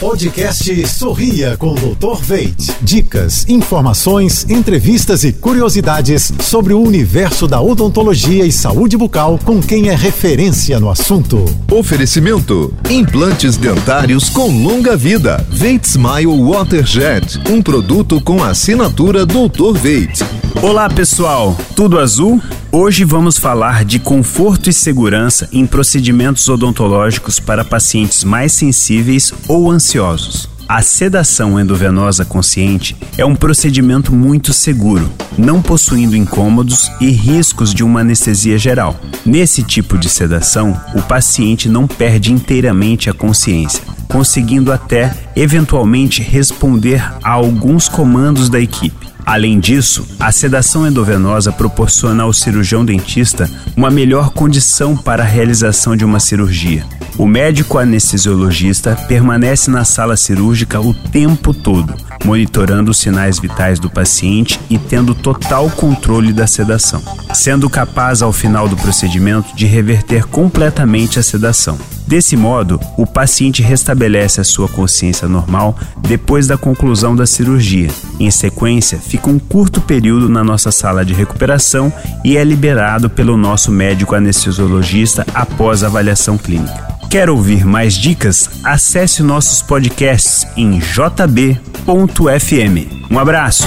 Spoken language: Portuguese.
Podcast Sorria com o Dr. Veit. Dicas, informações, entrevistas e curiosidades sobre o universo da odontologia e saúde bucal com quem é referência no assunto. Oferecimento: implantes dentários com longa vida. Veit Smile Waterjet, um produto com assinatura Dr. Veit. Olá, pessoal. Tudo azul? Hoje vamos falar de conforto e segurança em procedimentos odontológicos para pacientes mais sensíveis ou ansiosos. A sedação endovenosa consciente é um procedimento muito seguro, não possuindo incômodos e riscos de uma anestesia geral. Nesse tipo de sedação, o paciente não perde inteiramente a consciência, conseguindo até eventualmente responder a alguns comandos da equipe. Além disso, a sedação endovenosa proporciona ao cirurgião dentista uma melhor condição para a realização de uma cirurgia. O médico anestesiologista permanece na sala cirúrgica o tempo todo, monitorando os sinais vitais do paciente e tendo total controle da sedação, sendo capaz ao final do procedimento de reverter completamente a sedação. Desse modo, o paciente restabelece a sua consciência normal depois da conclusão da cirurgia. Em sequência, fica um curto período na nossa sala de recuperação e é liberado pelo nosso médico anestesiologista após avaliação clínica. Quer ouvir mais dicas? Acesse nossos podcasts em Um abraço!